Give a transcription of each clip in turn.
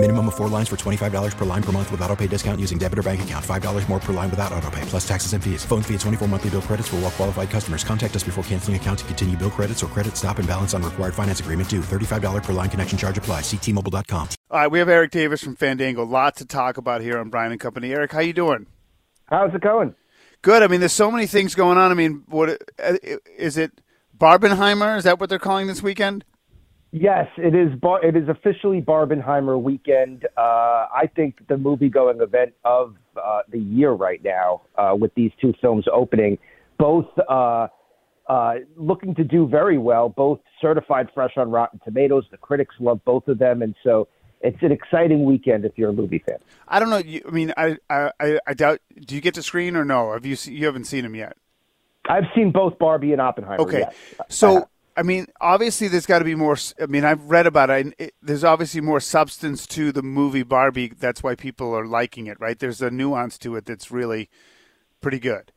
Minimum of four lines for $25 per line per month with auto pay discount using debit or bank account. $5 more per line without auto pay, plus taxes and fees. Phone fee at 24 monthly bill credits for all well qualified customers. Contact us before canceling account to continue bill credits or credit stop and balance on required finance agreement due. $35 per line connection charge apply. Ctmobile.com. All right, we have Erik Davis from Fandango. Lots to talk about here on Brian and Company. Erik, how you doing? How's it going? Good. I mean, there's so many things going on. I mean, what uh, it? Barbenheimer? Is that what they're calling this weekend? Yes, it is. Bar- it is officially Barbenheimer weekend. Uh, I think the movie-going event of uh, the year right now, uh, with these two films opening, both uh, uh, looking to do very well. Both certified fresh on Rotten Tomatoes. The critics love both of them, and so it's an exciting weekend if you're a movie fan. I don't know. You, I mean, I, I I doubt. Do you get to screen or no? Have you you haven't seen them yet? I've seen both Barbie and Oppenheimer. Okay, yes. so I mean, obviously, there's got to be more. I mean, I've read about it, it. There's obviously more substance to the movie Barbie. That's why people are liking it, right? There's a nuance to it that's really pretty good.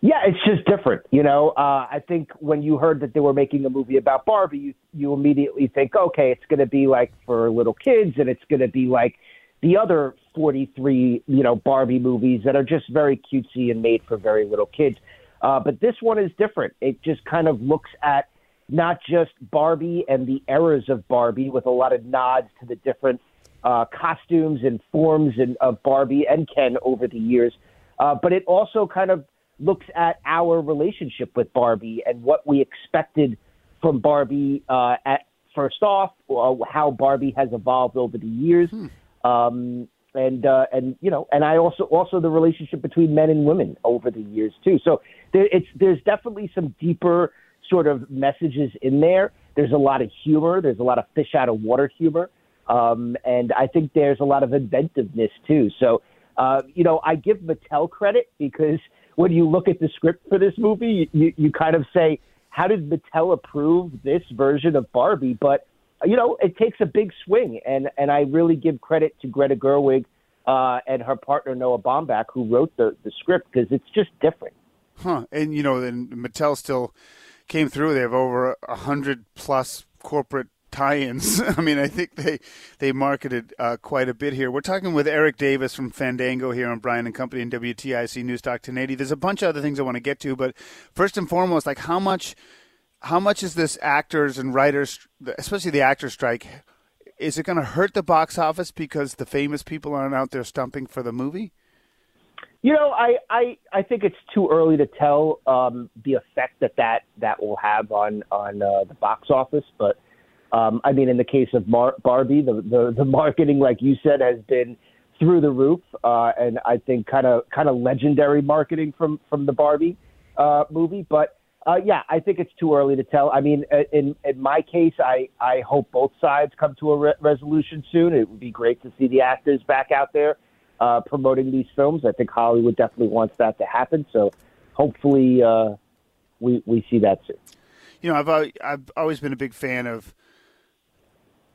Yeah, it's just different. You know, uh, I think when you heard that they were making a movie about Barbie, you you immediately think, okay, it's going to be like for little kids, and it's going to be like the other 43, you know, Barbie movies that are just very cutesy and made for very little kids. Uh, but this one is different. It just kind of looks at not just Barbie and the eras of Barbie with a lot of nods to the different uh, costumes and forms and, of Barbie and Ken over the years, uh, but it also kind of looks at our relationship with Barbie and what we expected from Barbie uh, at first off, uh, how Barbie has evolved over the years, hmm. um, and uh, and you know, and I also also the relationship between men and women over the years too. So there, it's there's definitely some deeper sort of messages in there. There's a lot of humor. There's a lot of fish out of water humor. Um, and I think there's a lot of inventiveness too. So, uh, you know, I give Mattel credit because when you look at the script for this movie, you, you kind of say, how did Mattel approve this version of Barbie? But, you know, it takes a big swing. And, and I really give credit to Greta Gerwig uh, and her partner, Noah Baumbach, who wrote the, the script because it's just different. Huh. And, you know, then Mattel still came through. They have over a hundred plus corporate tie-ins. I mean, I think they they marketed uh, quite a bit here. We're talking with Erik Davis from Fandango here on Brian and Company and WTIC News Talk 1080. There's a bunch of other things I want to get to, but first and foremost, like how much how much is this actors and writers, especially the actor strike, is it going to hurt the box office because the famous people aren't out there stumping for the movie? You know, I, I, I think it's too early to tell um, the effect that that, that will have on on uh, the box office. But um, I mean, in the case of Mar- Barbie, the, the the marketing, like you said, has been through the roof, uh, and I think kind of kind of legendary marketing from from the Barbie uh, movie. But uh, yeah, I think it's too early to tell. I mean, in in my case, I I hope both sides come to a re- resolution soon. It would be great to see the actors back out there uh, promoting these films. I think Hollywood definitely wants that to happen. So hopefully uh, we we see that soon. You know, I've I've always been a big fan of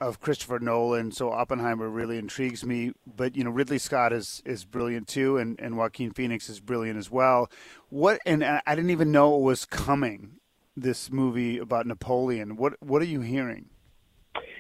of Christopher Nolan, so Oppenheimer really intrigues me. But you know, Ridley Scott is is brilliant too, and and Joaquin Phoenix is brilliant as well. What and I didn't even know it was coming. This movie about Napoleon. What what are you hearing?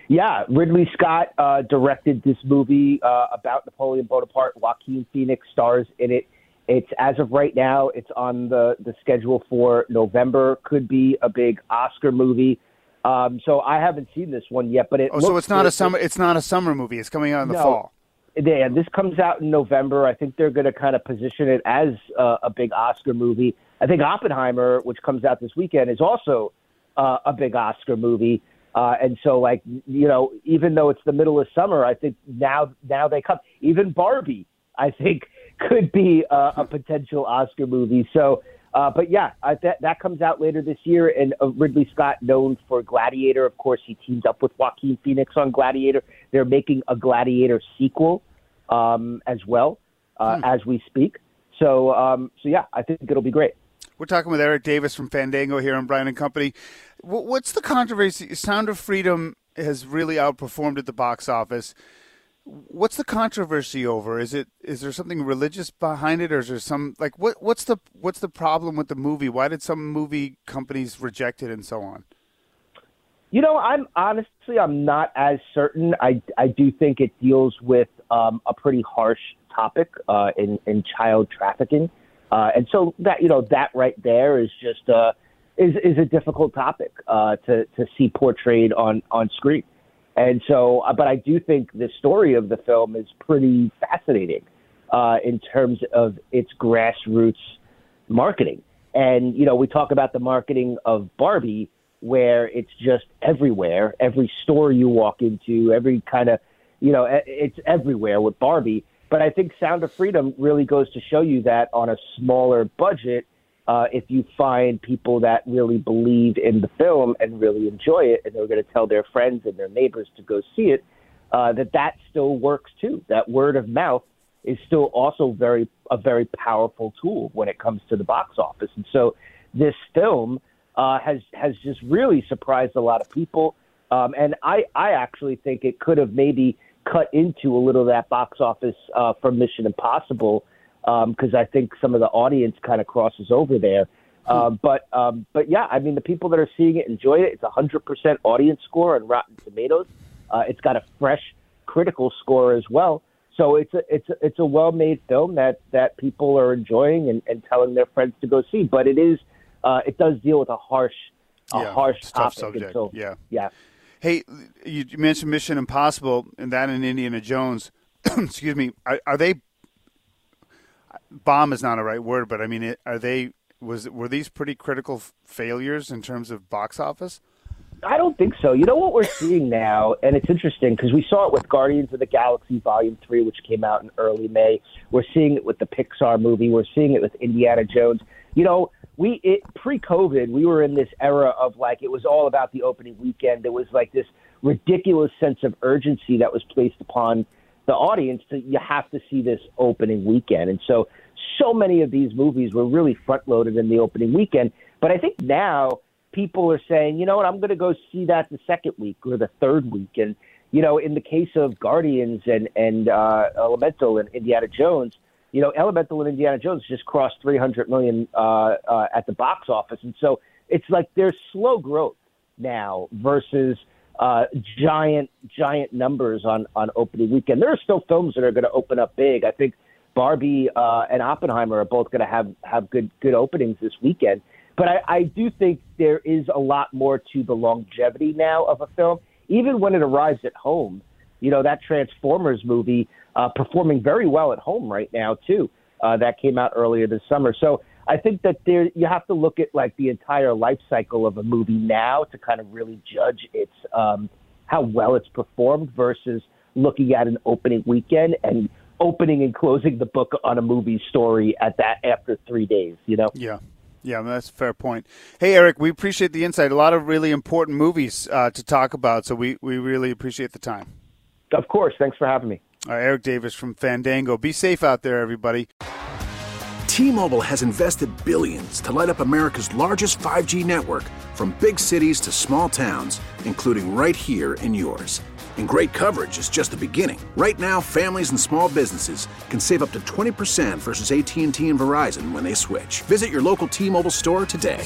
Yeah, Ridley Scott uh, directed this movie uh, about Napoleon Bonaparte. Joaquin Phoenix stars in it. It's as of right now, it's on the the schedule for November. Could be a big Oscar movie. Um, so I haven't seen this one yet, but it. Oh, so it's not good. a summer. It's not a summer movie. It's coming out in the no, fall. Yeah, this comes out in November. I think they're going to kind of position it as uh, a big Oscar movie. I think Oppenheimer, which comes out this weekend, is also uh, a big Oscar movie. Uh, and so, like you know, even though it's the middle of summer, I think now now they come. Even Barbie, I think, could be uh, a potential Oscar movie. So, uh, but yeah, I, that that comes out later this year. And uh, Ridley Scott, known for Gladiator, of course, he teamed up with Joaquin Phoenix on Gladiator. They're making a Gladiator sequel um, as well uh, hmm. as we speak. So, um, so yeah, I think it'll be great. We're talking with Erik Davis from Fandango here on Brian and Company. What's the controversy? Sound of Freedom has really outperformed at the box office. What's the controversy over? Is it is there something religious behind it, or is there some like what what's the what's the problem with the movie? Why did some movie companies reject it and so on? You know, I'm honestly I'm not as certain. I I do think it deals with um, a pretty harsh topic uh, in in child trafficking, uh, and so that you know that right there is just uh, is is a difficult topic uh, to to see portrayed on on screen. And so, uh, but I do think the story of the film is pretty fascinating uh, in terms of its grassroots marketing. And you know, we talk about the marketing of Barbie where it's just everywhere. Every store you walk into, every kind of, you know, it's everywhere with Barbie. But I think Sound of Freedom really goes to show you that on a smaller budget, uh, if you find people that really believe in the film and really enjoy it, and they're going to tell their friends and their neighbors to go see it, uh, that that still works too. That word of mouth is still also very a very powerful tool when it comes to the box office. And so this film uh, has has just really surprised a lot of people. Um, and I I actually think it could have maybe cut into a little of that box office uh, from Mission Impossible because um, I think some of the audience kind of crosses over there. Um, but um, but yeah, I mean the people that are seeing it enjoy it. It's a hundred percent audience score on Rotten Tomatoes. Uh, it's got a fresh critical score as well. So it's a it's a, it's a well made film that that people are enjoying and, and telling their friends to go see. But it is uh, it does deal with a harsh, a yeah, harsh tough topic. subject. So, yeah, yeah. Hey, you mentioned Mission Impossible and that in Indiana Jones. Excuse me. Are, are, they? Bomb is not a right word, but I mean, are they? Was were these pretty critical failures in terms of box office? I don't think so. You know what we're seeing now, and it's interesting because we saw it with Guardians of the Galaxy Volume Three, which came out in early May. We're seeing it with the Pixar movie. We're seeing it with Indiana Jones. You know, we it, pre-COVID, we were in this era of like it was all about the opening weekend. There was like this ridiculous sense of urgency that was placed upon the audience to you have to see this opening weekend, and so so many of these movies were really front-loaded in the opening weekend. But I think now people are saying, you know what, I'm going to go see that the second week or the third week, and you know, in the case of Guardians and and uh, Elemental and Indiana Jones you know, Elemental and Indiana Jones just crossed 300 million uh, uh, at the box office, and so it's like there's slow growth now versus uh, giant giant numbers on on opening weekend. There are still films that are going to open up big. I think Barbie uh, and Oppenheimer are both going to have have good good openings this weekend. But I, I do think there is a lot more to the longevity now of a film, even when it arrives at home. You know that Transformers movie uh, performing very well at home right now too. Uh, that came out earlier this summer. So I think that there you have to look at like the entire life cycle of a movie now to kind of really judge its um, how well it's performed versus looking at an opening weekend and opening and closing the book on a movie story at that after three days. You know? Yeah. Yeah, that's a fair point. Hey, Erik, we appreciate the insight. A lot of really important movies uh, to talk about, so we, we really appreciate the time. Of course. Thanks for having me. Uh, Erik Davis from Fandango. Be safe out there, everybody. T Mobile has invested billions to light up America's largest 5G network from big cities to small towns, including right here in yours. And great coverage is just the beginning. Right now, families and small businesses can save up to 20% versus AT&T and Verizon when they switch. Visit your local T-Mobile store today.